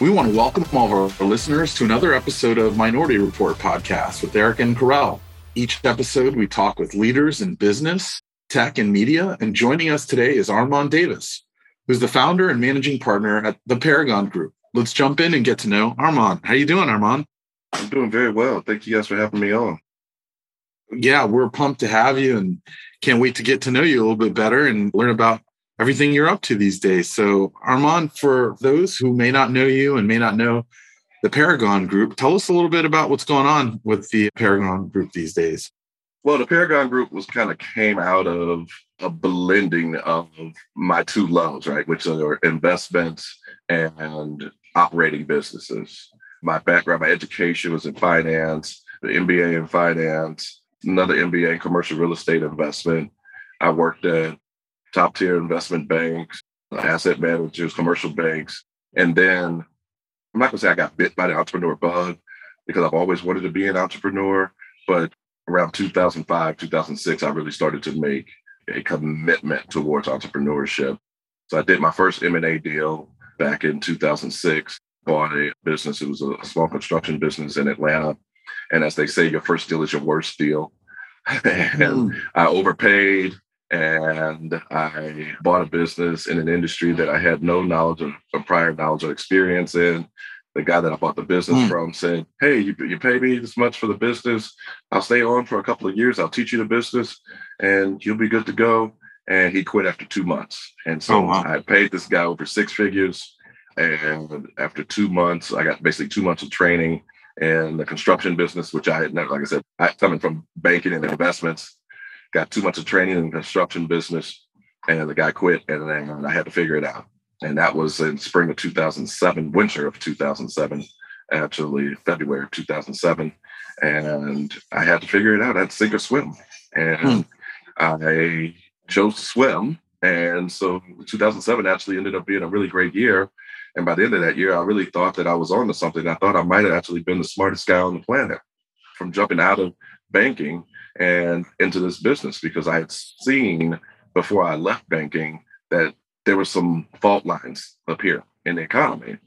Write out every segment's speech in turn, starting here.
We want to welcome all of our listeners to another episode of Minority Report podcast with Eric and Carell. Each episode, we talk with leaders in business, tech, and media. And joining us today is Armand Davis, who's the founder and managing partner at the Paragon Group. Let's jump in and get to know Armand. How you doing, Armand? I'm doing very well. Thank you guys for having me on. Yeah, we're pumped to have you and can't wait to get to know you a little bit better and learn about everything you're up to these days. So, Armand, for those who may not know you and may not know the Paragon Group, tell us a little bit about what's going on with the Paragon Group these days. Well, the Paragon Group was kind of came out of a blending of my two loves, right, which are investments and operating businesses. My background, my education was in finance, the MBA in finance, another MBA in commercial real estate investment. I worked at top tier investment banks, asset managers, commercial banks. And then I'm not going to say I got bit by the entrepreneur bug because I've always wanted to be an entrepreneur. But around 2005, 2006, I really started to make a commitment towards entrepreneurship. So I did my first M&A deal back in 2006, bought a business. It was a small construction business in Atlanta. And as they say, your first deal is your worst deal. and mm. I overpaid and I bought a business in an industry that I had no knowledge of, or prior knowledge or experience in. The guy that I bought the business mm. from said, Hey, you, you pay me this much for the business. I'll stay on for a couple of years. I'll teach you the business and you'll be good to go. And he quit after two months. And so oh, wow. I paid this guy over six figures. And after two months, I got basically two months of training in the construction business, which I had never, like I said, I coming from banking and investments got too much of training in the construction business, and the guy quit, and then I had to figure it out. And that was in spring of 2007, winter of 2007, actually February of 2007, and I had to figure it out. I had to sink or swim, and hmm. I chose to swim. And so 2007 actually ended up being a really great year. And by the end of that year, I really thought that I was on to something. I thought I might have actually been the smartest guy on the planet from jumping out of banking and into this business because I had seen before I left banking that there were some fault lines up here in the economy.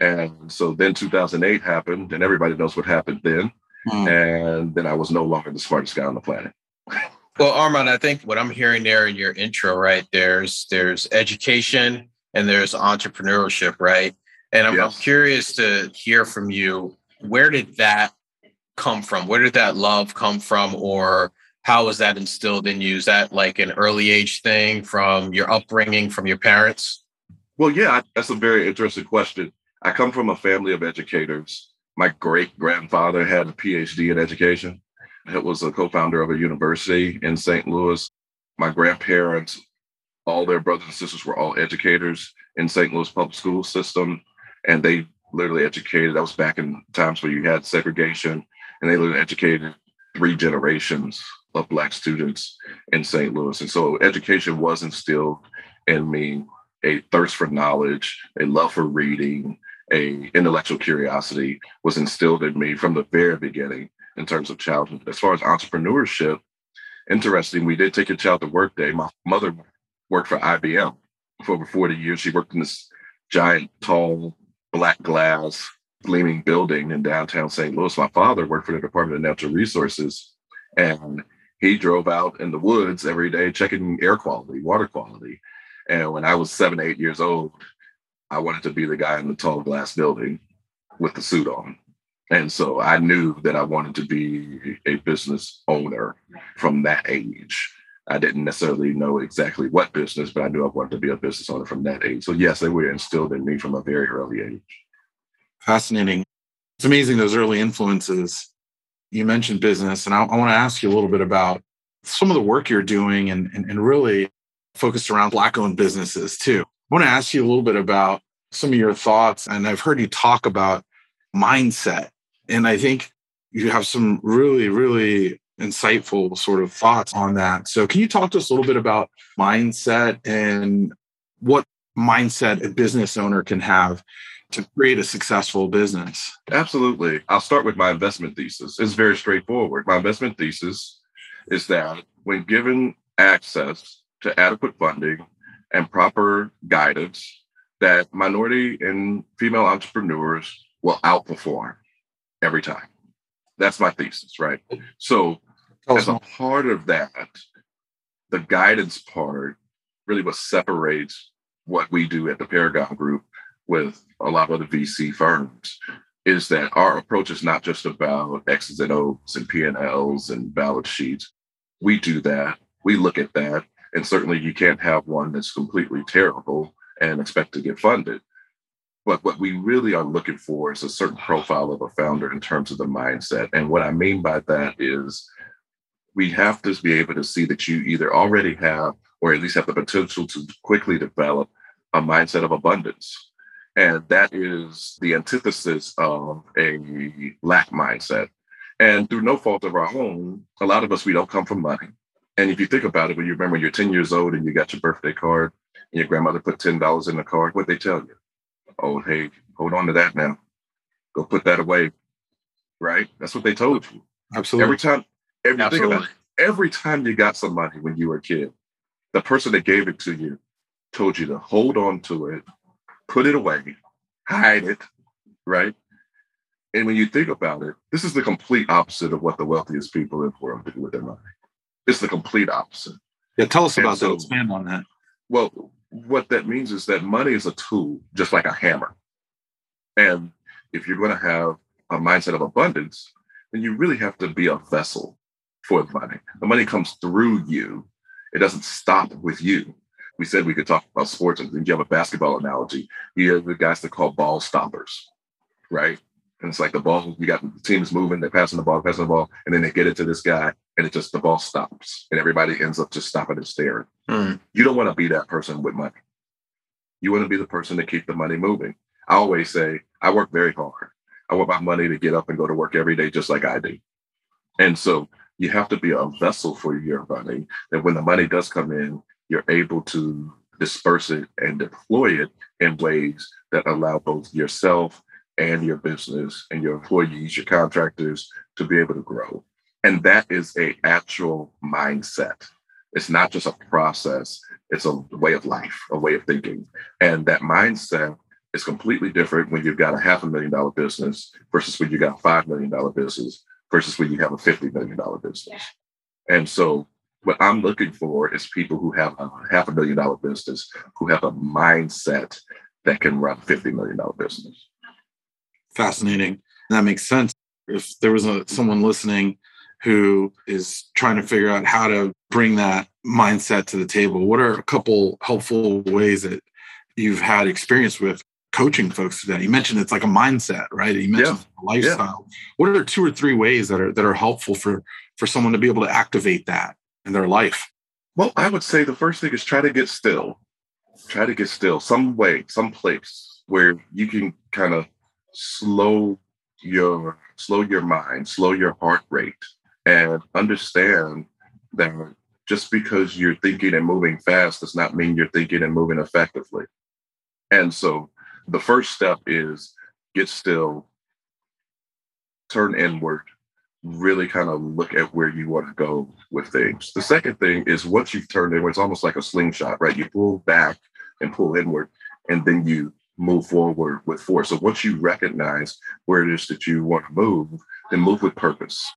And so then 2008 happened, and everybody knows what happened then. Mm. And then I was no longer the smartest guy on the planet. well, Armand, I think what I'm hearing there in your intro, right? There's there's education and there's entrepreneurship, right? And I'm, yes. I'm curious to hear from you. Where did that come from? Where did that love come from? Or how was that instilled in you? Is that like an early age thing from your upbringing, from your parents? Well, yeah, that's a very interesting question. I come from a family of educators. My great grandfather had a PhD in education. It was a co-founder of a university in St. Louis. My grandparents, all their brothers and sisters were all educators in St. Louis public school system. And they literally educated. That was back in times where you had segregation and they educated three generations of Black students in St. Louis. And so education was instilled in me a thirst for knowledge, a love for reading, a intellectual curiosity was instilled in me from the very beginning in terms of childhood. As far as entrepreneurship, interesting, we did take a child to work day. My mother worked for IBM for over 40 years. She worked in this giant, tall, black glass gleaming building in downtown St. Louis. My father worked for the Department of Natural Resources, and he drove out in the woods every day checking air quality, water quality. And when I was seven, eight years old, I wanted to be the guy in the tall glass building with the suit on. And so I knew that I wanted to be a business owner from that age. I didn't necessarily know exactly what business, but I knew I wanted to be a business owner from that age. So, yes, they were instilled in me from a very early age. Fascinating. It's amazing those early influences. You mentioned business, and I, I want to ask you a little bit about some of the work you're doing and, and, and really focused around Black owned businesses too. I want to ask you a little bit about some of your thoughts. And I've heard you talk about mindset. And I think you have some really, really insightful sort of thoughts on that. So, can you talk to us a little bit about mindset and what mindset a business owner can have to create a successful business? Absolutely. I'll start with my investment thesis. It's very straightforward. My investment thesis is that when given access to adequate funding and proper guidance, that minority and female entrepreneurs will outperform every time. That's my thesis, right? So, as a part of that, the guidance part really what separates what we do at the Paragon Group with a lot of the VC firms is that our approach is not just about X's and O's and P&Ls and balance sheets. We do that. We look at that. And certainly you can't have one that's completely terrible and expect to get funded. But what we really are looking for is a certain profile of a founder in terms of the mindset. And what I mean by that is we have to be able to see that you either already have or at least have the potential to quickly develop a mindset of abundance. And that is the antithesis of a lack mindset. And through no fault of our own, a lot of us, we don't come from money. And if you think about it, when you remember when you're 10 years old and you got your birthday card and your grandmother put $10 in the card, what they tell you? Oh, hey, hold on to that now. Go put that away. Right? That's what they told you. Absolutely. Every time, every, Absolutely. every time you got some money when you were a kid, the person that gave it to you told you to hold on to it, put it away, hide it, right? And when you think about it, this is the complete opposite of what the wealthiest people in the world do with their money. It's the complete opposite. Yeah, tell us about so, that. Expand on that. Well, what that means is that money is a tool, just like a hammer. And if you're going to have a mindset of abundance, then you really have to be a vessel for the money. The money comes through you it doesn't stop with you. We said we could talk about sports, and you have a basketball analogy. You have the guys that call ball stoppers, right? And it's like the ball, you got the teams moving, they're passing the ball, passing the ball, and then they get it to this guy, and it just the ball stops, and everybody ends up just stopping and staring. Mm. You don't want to be that person with money. You want to be the person to keep the money moving. I always say, I work very hard. I want my money to get up and go to work every day, just like I do. And so you have to be a vessel for your money. That when the money does come in, you're able to disperse it and deploy it in ways that allow both yourself and your business and your employees, your contractors to be able to grow. And that is a actual mindset. It's not just a process, it's a way of life, a way of thinking. And that mindset is completely different when you've got a half a million dollar business versus when you got a five million dollar business versus when you have a $50 million business. Yeah. And so what I'm looking for is people who have a half a million dollar business, who have a mindset that can run a $50 million business. Fascinating. That makes sense. If there was a, someone listening who is trying to figure out how to bring that mindset to the table, what are a couple helpful ways that you've had experience with coaching folks today. You mentioned it's like a mindset, right? You mentioned yeah. lifestyle. Yeah. What are two or three ways that are that are helpful for for someone to be able to activate that in their life? Well, I would say the first thing is try to get still. Try to get still, some way, some place where you can kind of slow your slow your mind, slow your heart rate, and understand that just because you're thinking and moving fast does not mean you're thinking and moving effectively. And so the first step is get still, turn inward, really kind of look at where you want to go with things. The second thing is once you've turned inward, it's almost like a slingshot, right? You pull back and pull inward, and then you move forward with force. So once you recognize where it is that you want to move, then move with purpose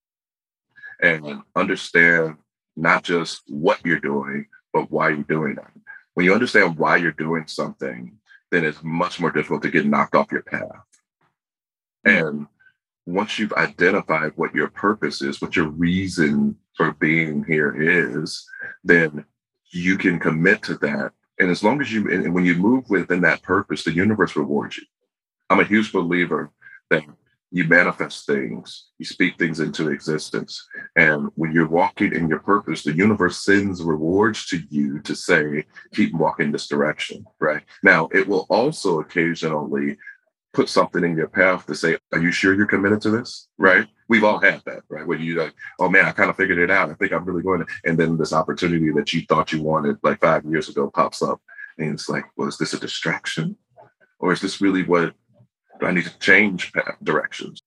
and understand not just what you're doing, but why you're doing it. When you understand why you're doing something, then it's much more difficult to get knocked off your path. And once you've identified what your purpose is, what your reason for being here is, then you can commit to that. And as long as you, and when you move within that purpose, the universe rewards you. I'm a huge believer that you manifest things, you speak things into existence. And when you're walking in your purpose, the universe sends rewards to you to say, keep walking this direction, right? Now, it will also occasionally put something in your path to say, are you sure you're committed to this? Right? We've all had that, right? Where you like, oh man, I kind of figured it out. I think I'm really going to, and then this opportunity that you thought you wanted like five years ago pops up. And it's like, well, is this a distraction? Or is this really what do I need to change directions?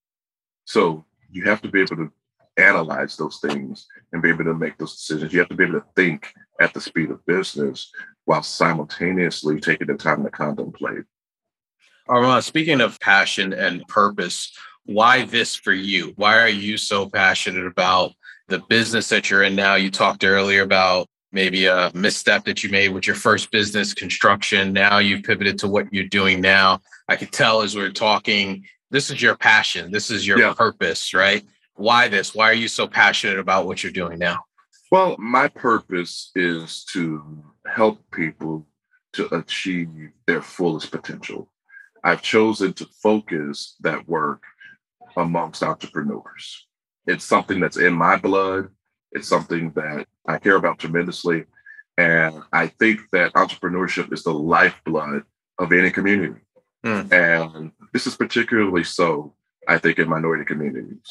So you have to be able to analyze those things and be able to make those decisions. You have to be able to think at the speed of business while simultaneously taking the time to contemplate. Armand, speaking of passion and purpose, why this for you? Why are you so passionate about the business that you're in now? You talked earlier about maybe a misstep that you made with your first business construction. Now you've pivoted to what you're doing now. I could tell as we are talking, this is your passion, this is your yeah. purpose, right? Why this? Why are you so passionate about what you're doing now? Well, my purpose is to help people to achieve their fullest potential. I've chosen to focus that work amongst entrepreneurs. It's something that's in my blood. It's something that I care about tremendously. And I think that entrepreneurship is the lifeblood of any community. Mm. And this is particularly so, I think, in minority communities.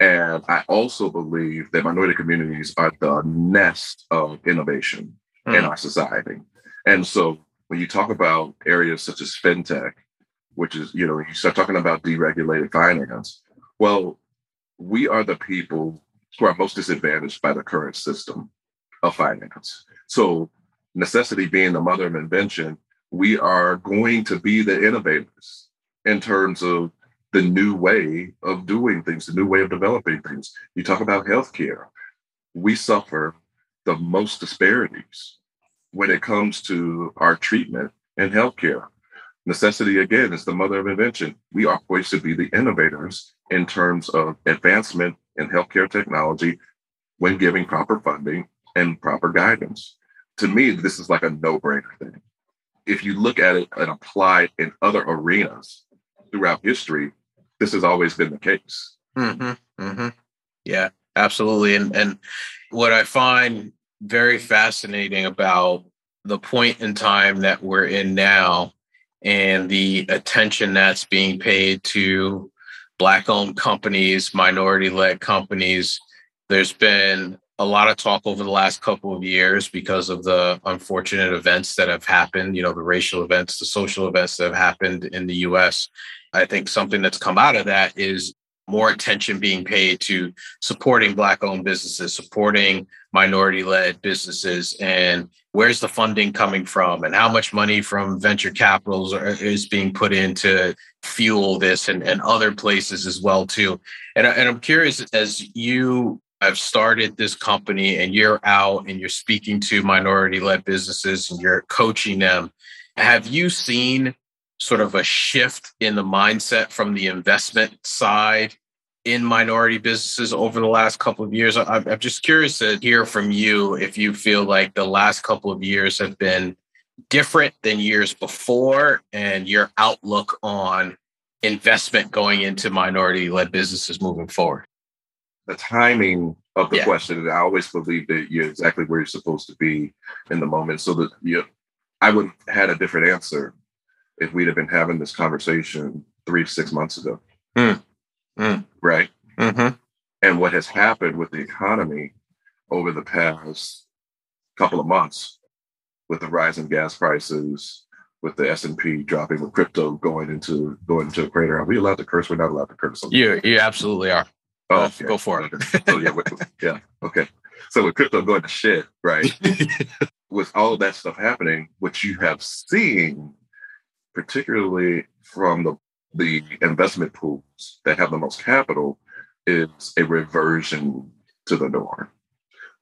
And I also believe that minority communities are the nest of innovation mm. in our society. And so when you talk about areas such as fintech, which is, you know, you start talking about deregulated finance, well, we are the people who are most disadvantaged by the current system of finance. So, necessity being the mother of invention, we are going to be the innovators in terms of the new way of doing things, the new way of developing things. You talk about healthcare. We suffer the most disparities when it comes to our treatment in healthcare. Necessity, again, is the mother of invention. We are poised to be the innovators in terms of advancement in healthcare technology when giving proper funding and proper guidance. To me, this is like a no brainer thing. If you look at it and apply it in other arenas throughout history, this has always been the case. Mm-hmm, mm-hmm. Yeah, absolutely. And and what I find very fascinating about the point in time that we're in now and the attention that's being paid to black owned companies, minority led companies. There's been a lot of talk over the last couple of years because of the unfortunate events that have happened, you know, the racial events, the social events that have happened in the US. I think something that's come out of that is more attention being paid to supporting black owned businesses, supporting minority led businesses and where's the funding coming from and how much money from venture capitals are, is being put in to fuel this and, and other places as well too. And, and i'm curious as you have started this company and you're out and you're speaking to minority led businesses and you're coaching them have you seen sort of a shift in the mindset from the investment side in minority businesses over the last couple of years. I'm, I'm just curious to hear from you if you feel like the last couple of years have been different than years before and your outlook on investment going into minority led businesses moving forward. The timing of the yeah. question, I always believe that you're exactly where you're supposed to be in the moment. So that you, I would have had a different answer if we'd have been having this conversation three to six months ago. Mm. Mm. Right. Mm-hmm. And what has happened with the economy over the past couple of months with the rise in gas prices, with the S and P dropping, with crypto going into going into a crater. Are we allowed to curse? We're not allowed to curse. You you absolutely are. Oh, okay. go for it. oh yeah, yeah. Okay. So with crypto going to shit, right? with all that stuff happening, what you have seen, particularly from the the investment pools that have the most capital is a reversion to the norm.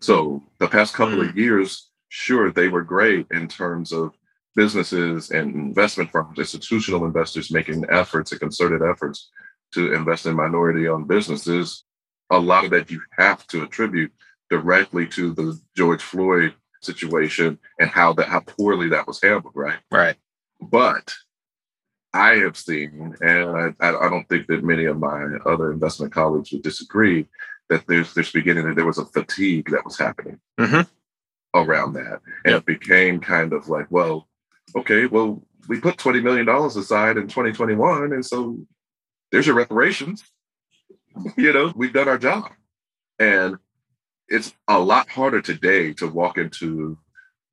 So the past couple mm. of years, sure, they were great in terms of businesses and investment firms, institutional investors making efforts and concerted efforts to invest in minority owned businesses. A lot of that you have to attribute directly to the George Floyd situation and how that how poorly that was handled, right? Right. But I have seen, and I, I, don't think that many of my other investment colleagues would disagree, that there's there's beginning that there was a fatigue that was happening mm-hmm. around that, and yep. it became kind of like, well, okay, well, we put twenty million dollars aside in 2021, and so there's your reparations. you know, we've done our job, and it's a lot harder today to walk into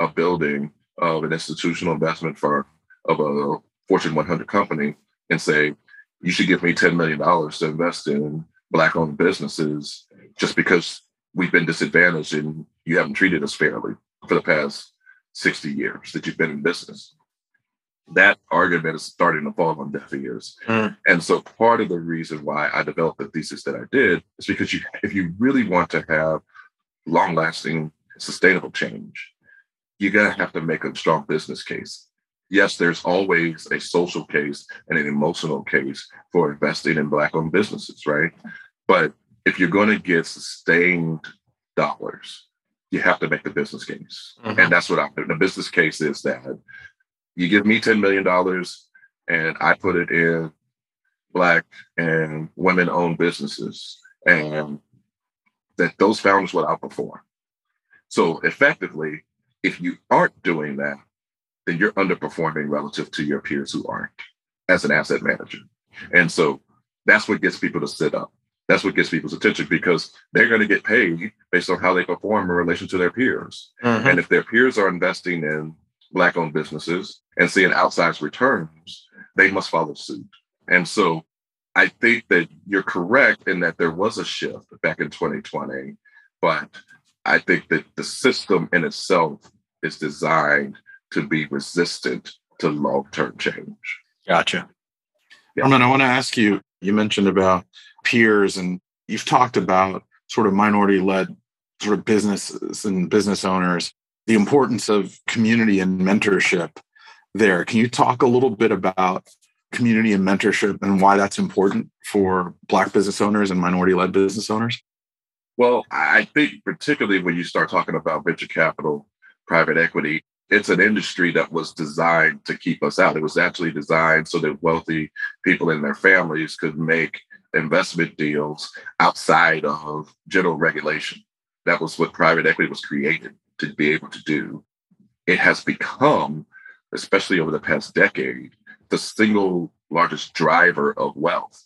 a building of an institutional investment firm of a Fortune 100 company and say, you should give me $10 million to invest in Black owned businesses just because we've been disadvantaged and you haven't treated us fairly for the past 60 years that you've been in business. That argument is starting to fall on deaf ears. Mm. And so part of the reason why I developed the thesis that I did is because you if you really want to have long lasting sustainable change, you're going to have to make a strong business case. Yes, there's always a social case and an emotional case for investing in black owned businesses, right? But if you're going to get sustained dollars, you have to make the business case. Mm-hmm. And that's what I the business case is that you give me $10 million and I put it in black and women owned businesses and that those founders will outperform. So effectively, if you aren't doing that, then you're underperforming relative to your peers who aren't as an asset manager. And so that's what gets people to sit up. That's what gets people's attention because they're going to get paid based on how they perform in relation to their peers. Mm-hmm. And if their peers are investing in Black owned businesses and seeing outsized returns, they must follow suit. And so I think that you're correct in that there was a shift back in 2020, but I think that the system in itself is designed to be resistant to long term change. Gotcha. Yeah. Armand, I want to ask you you mentioned about peers and you've talked about sort of minority led sort of businesses and business owners, the importance of community and mentorship there. Can you talk a little bit about community and mentorship and why that's important for Black business owners and minority led business owners? Well, I think particularly when you start talking about venture capital, private equity, it's an industry that was designed to keep us out. It was actually designed so that wealthy people and their families could make investment deals outside of general regulation. That was what private equity was created to be able to do. It has become, especially over the past decade, the single largest driver of wealth.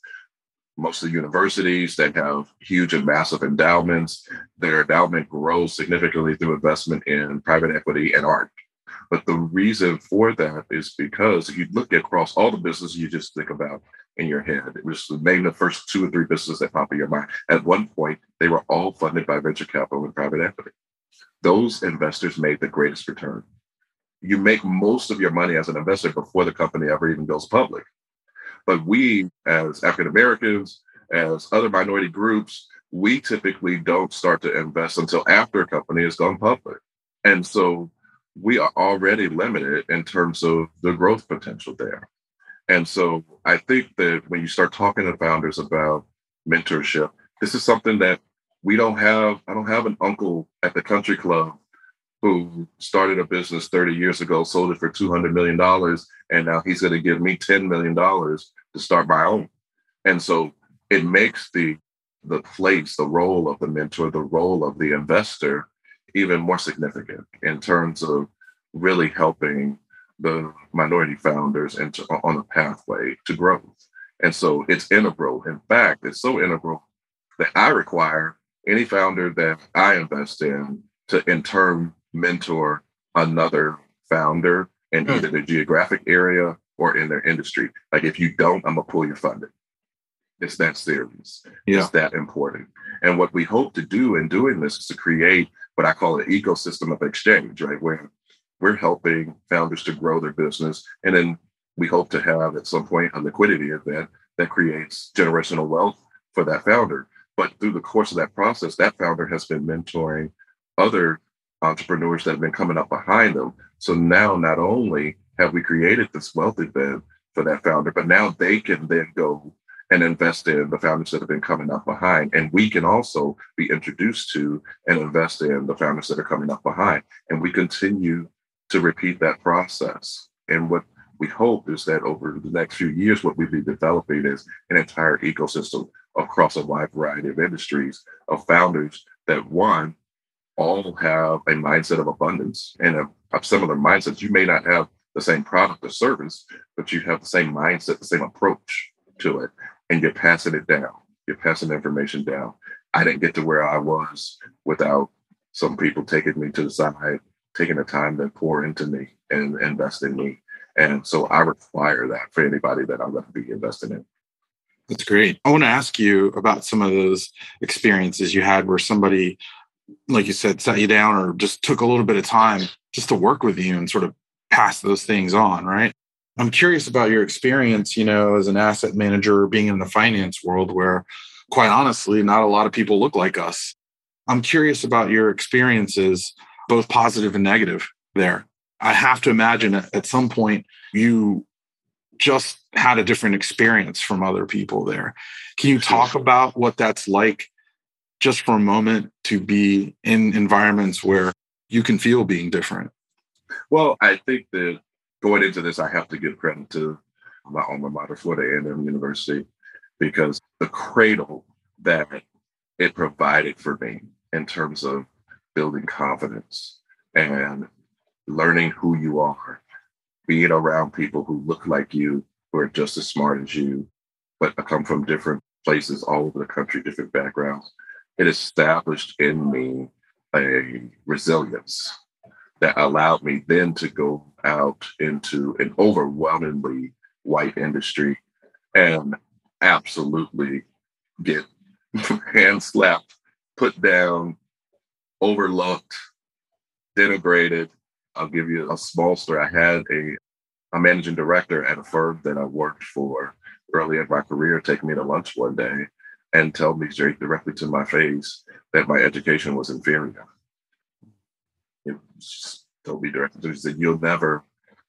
Most of the universities that have huge and massive endowments, their endowment grows significantly through investment in private equity and art. But the reason for that is because if you look across all the businesses you just think about in your head, it was name the first two or three businesses that pop in your mind. At one point, they were all funded by venture capital and private equity. Those investors made the greatest return. You make most of your money as an investor before the company ever even goes public. But we, as African Americans, as other minority groups, we typically don't start to invest until after a company has gone public. And so we are already limited in terms of the growth potential there. And so I think that when you start talking to founders about mentorship, this is something that we don't have. I don't have an uncle at the country club who started a business 30 years ago, sold it for $200 million, and now he's going to give me $10 million to start my own. And so it makes the the place, the role of the mentor, the role of the investor even more significant in terms of really helping the minority founders and on a pathway to growth. And so it's integral. In fact, it's so integral that I require any founder that I invest in to in turn mentor another founder in mm. either the geographic area or in their industry. Like if you don't, I'm gonna pull your funding. It's that serious. Yeah. It's that important. And what we hope to do in doing this is to create what I call an ecosystem of exchange, right? Where we're helping founders to grow their business. And then we hope to have at some point a liquidity event that creates generational wealth for that founder. But through the course of that process, that founder has been mentoring other entrepreneurs that have been coming up behind them. So now not only have we created this wealth event for that founder, but now they can then go and invest in the founders that have been coming up behind. And we can also be introduced to and invest in the founders that are coming up behind. And we continue to repeat that process. And what we hope is that over the next few years, what we'll be developing is an entire ecosystem across a wide variety of industries of founders that one, all have a mindset of abundance and a, a similar mindset. You may not have the same product or service, but you have the same mindset, the same approach to it and you're passing it down. You're passing information down. I didn't get to where I was without some people taking me to the side, taking the time to pour into me and invest in me. And so I require that for anybody that I'm going to be investing in. That's great. I want to ask you about some of those experiences you had where somebody like you said, sat you down or just took a little bit of time just to work with you and sort of pass those things on, right? I'm curious about your experience, you know, as an asset manager being in the finance world where quite honestly, not a lot of people look like us. I'm curious about your experiences, both positive and negative there. I have to imagine at some point you just had a different experience from other people there. Can you talk about what that's like just for a moment to be in environments where you can feel being different? Well, I think that going into this, I have to give credit to my alma mater, Florida A&M University, because the cradle that it provided for me in terms of building confidence and learning who you are, being around people who look like you, who are just as smart as you, but come from different places all over the country, different backgrounds. It established in me a resilience that allowed me then to go out into an overwhelmingly white industry and absolutely get hand slapped, put down, overlooked, denigrated. I'll give you a small story. I had a, a managing director at a firm that I worked for early in my career take me to lunch one day and tell me straight directly to my face that my education was inferior. It just directly. He said, "You'll never,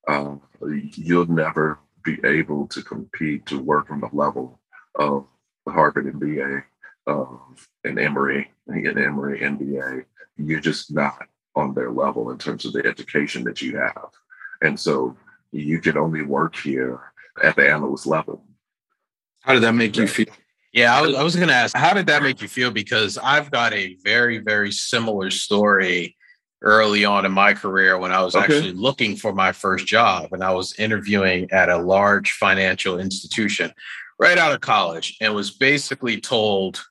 uh, you'll never be able to compete to work on the level of Harvard MBA of an Emory, an Emory MBA, you're just not on their level in terms of the education that you have. And so you can only work here at the analyst level. How did that make you feel? Yeah, I was, I was going to ask, how did that make you feel? Because I've got a very, very similar story early on in my career when I was okay. actually looking for my first job and I was interviewing at a large financial institution right out of college and was basically told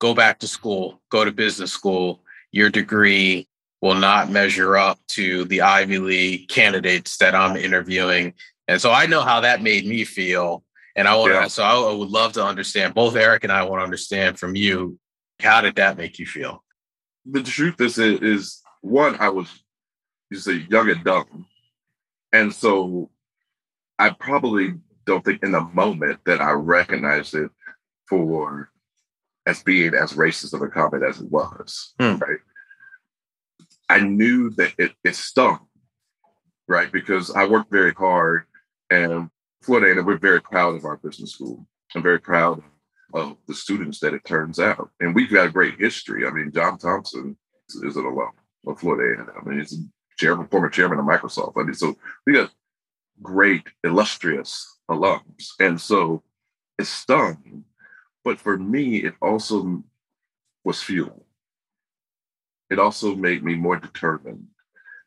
go back to school, go to business school. Your degree will not measure up to the Ivy League candidates that I'm interviewing. And so I know how that made me feel. And I want yeah. to, so I would love to understand, both Eric and I want to understand from you, how did that make you feel? The truth is, is one, I was, you say, young and dumb. And so I probably don't think in the moment that I recognized it for as being as racist of a comment as it was, hmm. right? I knew that it, it stung, right? Because I worked very hard and Florida, and we're very proud of our business school. I'm very proud of the students that it turns out. And we've got a great history. I mean, John Thompson is, is an alum of Florida. I mean, he's a chairman, former chairman of Microsoft. I mean, so we got great, illustrious alums. And so it stung but for me, it also was fuel. It also made me more determined.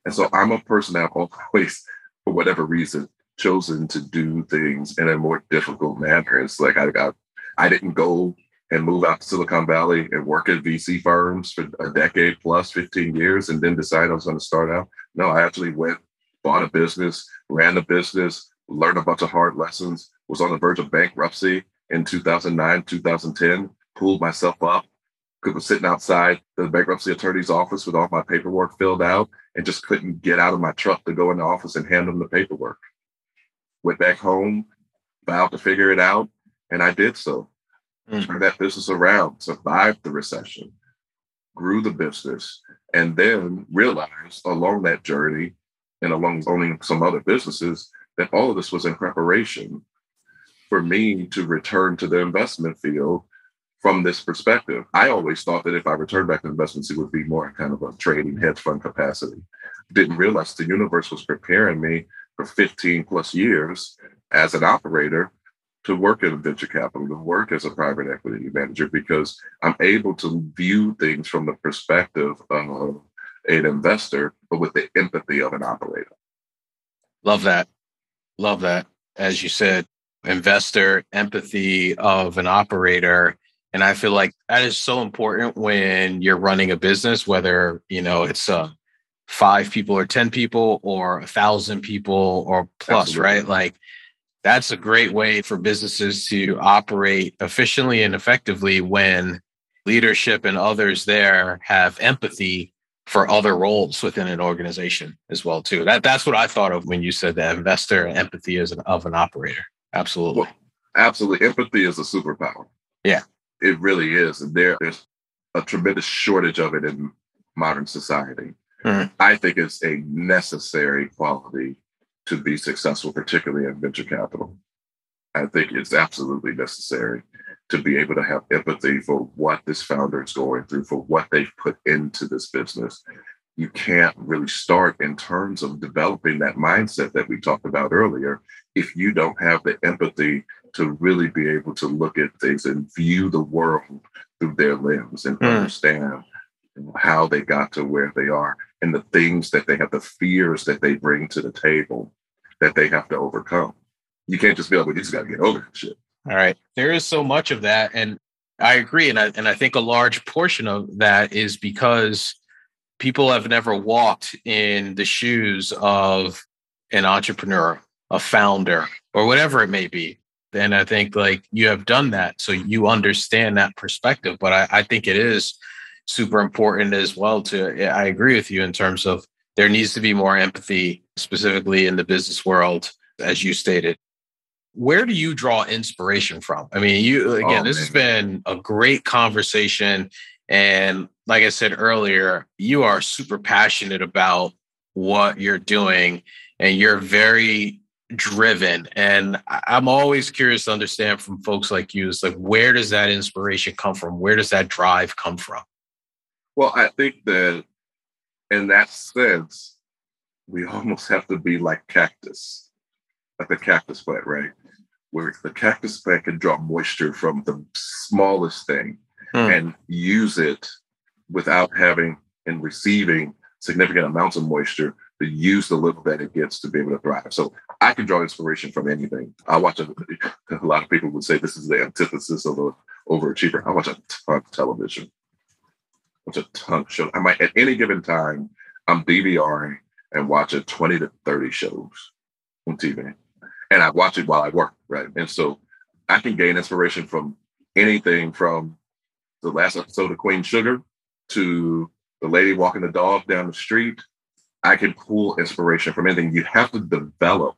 And so I'm a person that I've always, for whatever reason, chosen to do things in a more difficult manner. It's like I got, I didn't go and move out to Silicon Valley and work at VC firms for a decade plus, 15 years, and then decide I was going to start out. No, I actually went, bought a business, ran a business, learned a bunch of hard lessons, was on the verge of bankruptcy, in 2009, 2010, pulled myself up, was sitting outside the bankruptcy attorney's office with all my paperwork filled out and just couldn't get out of my truck to go in the office and hand them the paperwork. Went back home, vowed to figure it out, and I did so. Mm. Turned that business around, survived the recession, grew the business, and then realized along that journey and along owning some other businesses that all of this was in preparation for me to return to the investment field from this perspective. I always thought that if I returned back to investments, it would be more kind of a trading hedge fund capacity. Didn't realize the universe was preparing me for 15 plus years as an operator to work in venture capital, to work as a private equity manager, because I'm able to view things from the perspective of an investor, but with the empathy of an operator. Love that. Love that. As you said, investor empathy of an operator and i feel like that is so important when you're running a business whether you know it's uh, five people or ten people or a thousand people or plus Absolutely. right like that's a great way for businesses to operate efficiently and effectively when leadership and others there have empathy for other roles within an organization as well too. That that's what I thought of when you said that investor empathy is an, of an operator. Absolutely. Well, absolutely. Empathy is a superpower. Yeah. It really is. And there, there's a tremendous shortage of it in modern society. Mm-hmm. I think it's a necessary quality to be successful, particularly in venture capital. I think it's absolutely necessary to be able to have empathy for what this founder is going through, for what they've put into this business. You can't really start in terms of developing that mindset that we talked about earlier if you don't have the empathy to really be able to look at things and view the world through their lens and mm. understand how they got to where they are and the things that they have, the fears that they bring to the table that they have to overcome. You can't just be like, well, you just got to get over shit. All right. There is so much of that. And I agree. And I, and I think a large portion of that is because people have never walked in the shoes of an entrepreneur, a founder, or whatever it may be. And I think like you have done that. So you understand that perspective. But I, I think it is super important as well to I agree with you in terms of there needs to be more empathy, specifically in the business world, as you stated. Where do you draw inspiration from? I mean, you oh, again, oh, this has been a great conversation. And like I said earlier, you are super passionate about what you're doing and you're very driven. And I'm always curious to understand from folks like you is like, where does that inspiration come from? Where does that drive come from? Well, I think that in that sense, we almost have to be like cactus, like the cactus plant, right? Where the cactus plant can draw moisture from the smallest thing hmm. and use it without having and receiving significant amounts of moisture to use the little that it gets to be able to thrive. So I can draw inspiration from anything. I watch a, a lot of people would say this is the antithesis of an overachiever. I watch a ton of television watch a ton of shows. I might at any given time, I'm DVRing and watching 20 to 30 shows on TV. And I watch it while I work, right? And so I can gain inspiration from anything from the last episode of Queen Sugar to the lady walking the dog down the street. I can pull inspiration from anything. You have to develop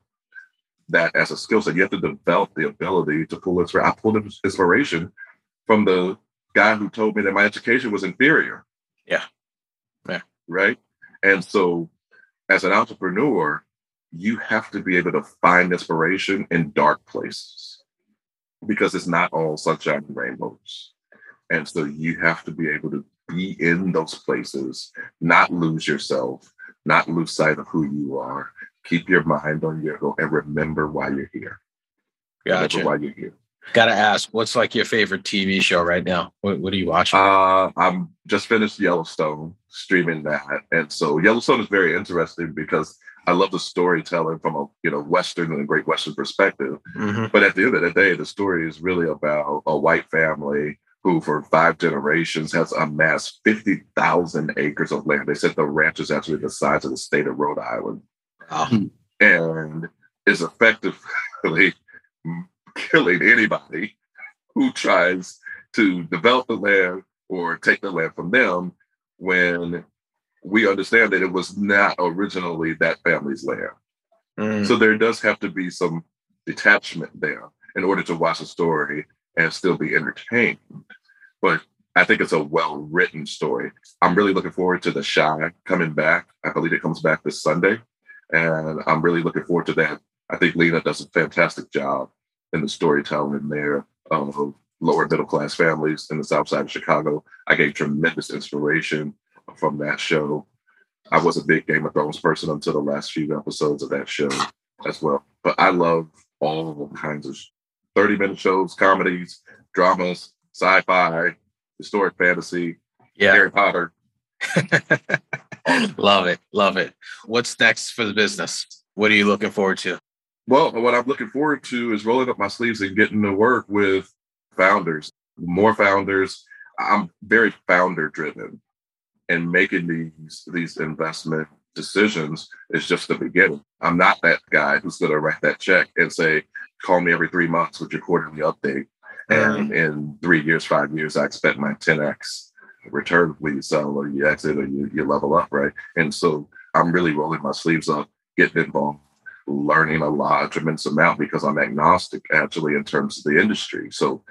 that as a skill set. You have to develop the ability to pull inspiration. I pulled inspiration from the guy who told me that my education was inferior. Yeah. Yeah. Right. And so as an entrepreneur, you have to be able to find inspiration in dark places because it's not all sunshine and rainbows. And so you have to be able to be in those places, not lose yourself, not lose sight of who you are. Keep your mind on your goal and remember why you're here. Gotcha. Remember why you're here. Got to ask, what's like your favorite TV show right now? What, what are you watching? Uh, I'm just finished Yellowstone, streaming that, and so Yellowstone is very interesting because I love the storytelling from a you know Western and a Great Western perspective. Mm-hmm. But at the end of the day, the story is really about a white family who, for five generations, has amassed fifty thousand acres of land. They said the ranch is actually the size of the state of Rhode Island, oh. and is effectively killing anybody who tries to develop the land or take the land from them when we understand that it was not originally that family's land. Mm. So there does have to be some detachment there in order to watch a story and still be entertained. But I think it's a well written story. I'm really looking forward to The Chi coming back. I believe it comes back this Sunday. And I'm really looking forward to that. I think Lena does a fantastic job and the storytelling there um, of lower middle class families in the south side of Chicago. I gained tremendous inspiration from that show. I was a big Game of Thrones person until the last few episodes of that show as well. But I love all kinds of 30 minute shows, comedies, dramas, sci fi, historic fantasy, yeah. Harry Potter. love it. Love it. What's next for the business? What are you looking forward to? Well, what I'm looking forward to is rolling up my sleeves and getting to work with founders, more founders. I'm very founder driven and making these these investment decisions is just the beginning. I'm not that guy who's going to write that check and say, call me every three months with your quarterly update. And in three years, five years, I expect my 10x return when you sell or you exit or you, you level up, right? And so I'm really rolling my sleeves up, getting involved, learning a lot, tremendous amount because I'm agnostic actually in terms of the industry. So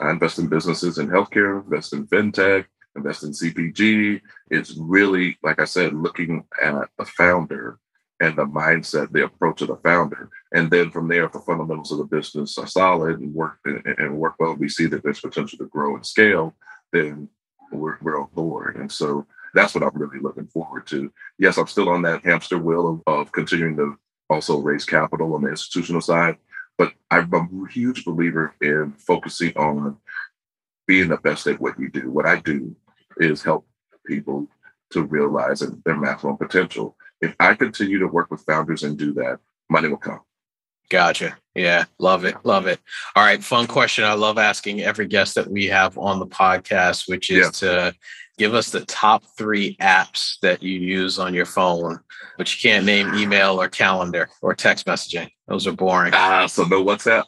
I invest in businesses in healthcare, invest in fintech, invest in CPG. It's really, like I said, looking at the founder and the mindset, the approach of the founder. And then from there, if the fundamentals of the business are solid and work and work well, we see that there's potential to grow and scale, then we're, we're on board. And so that's what I'm really looking forward to. Yes, I'm still on that hamster wheel of, of continuing to also raise capital on the institutional side, but I'm a huge believer in focusing on being the best at what you do. What I do is help people to realize their maximum potential. If I continue to work with founders and do that, money will come. Gotcha. Yeah, love it. Love it. All right, fun question. I love asking every guest that we have on the podcast, which is yeah. to give us the top three apps that you use on your phone, but you can't name email or calendar or text messaging. Those are boring. Ah, so no WhatsApp.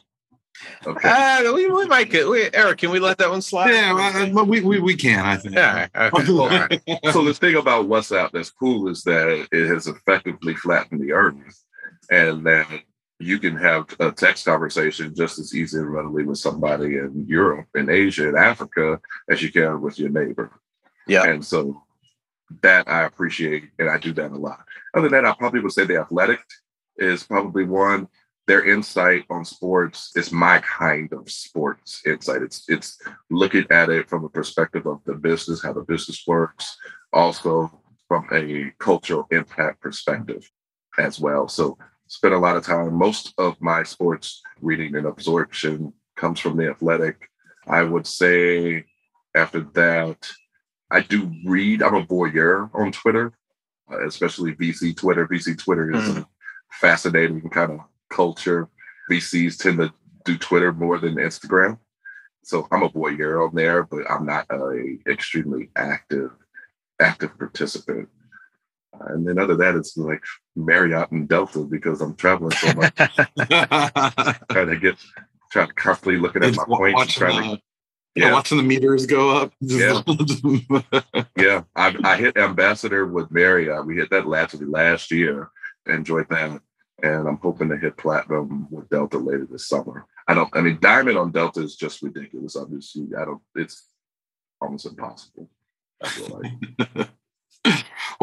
Okay. Uh, we, we might get we, Eric. Can we let that one slide? Yeah, well, we, we we can. I think. Yeah. Okay. All right. so the thing about WhatsApp that's cool is that it has effectively flattened the earth, and that you can have a text conversation just as easy and readily with somebody in Europe, in Asia, in Africa as you can with your neighbor. Yeah. And so that I appreciate, and I do that a lot. Other than that, I probably would say the athletic is probably one. Their insight on sports is my kind of sports insight. It's it's looking at it from a perspective of the business, how the business works, also from a cultural impact perspective as well. So spend a lot of time. Most of my sports reading and absorption comes from the athletic. I would say after that, I do read. I'm a voyeur on Twitter, uh, especially VC Twitter. VC Twitter is mm. a fascinating kind of culture. VCs tend to do Twitter more than Instagram. So I'm a voyeur on there, but I'm not a extremely active active participant. Uh, and then other than that, it's like Marriott and Delta because I'm traveling so much. trying to get, trying to constantly looking at it's my points, trying to yeah. watching the meters go up. Yeah, yeah. I, I, hit ambassador with Marriott. We hit that last last year. Enjoyed that, and I'm hoping to hit platinum with Delta later this summer. I don't. I mean, diamond on Delta is just ridiculous. Obviously, I don't. It's almost impossible. I feel like.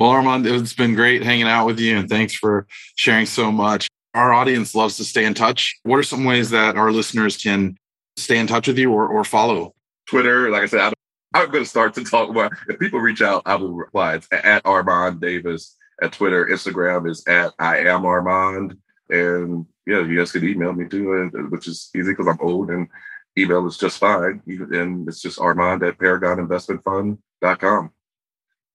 Well, Armand, it's been great hanging out with you, and thanks for sharing so much. Our audience loves to stay in touch. What are some ways that our listeners can stay in touch with you or, or follow Twitter, like I said, I, am going to start to talk more. If people reach out, I will reply. It's at Armand Davis at Twitter. Instagram is at I am Armand. And yeah, you guys can email me too, which is easy because I'm old and email is just fine. And it's just Armand at paragoninvestmentfund.com.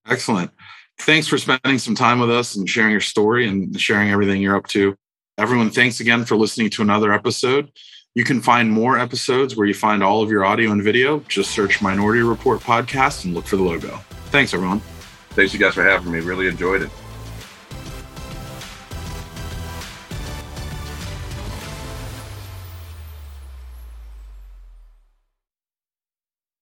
Excellent. Thanks for spending some time with us and sharing your story and sharing everything you're up to. Everyone, thanks again for listening to another episode. You can find more episodes where you find all of your audio and video. Just search Minority Report Podcast and look for the logo. Thanks, everyone. Thanks, you guys, for having me. Really enjoyed it.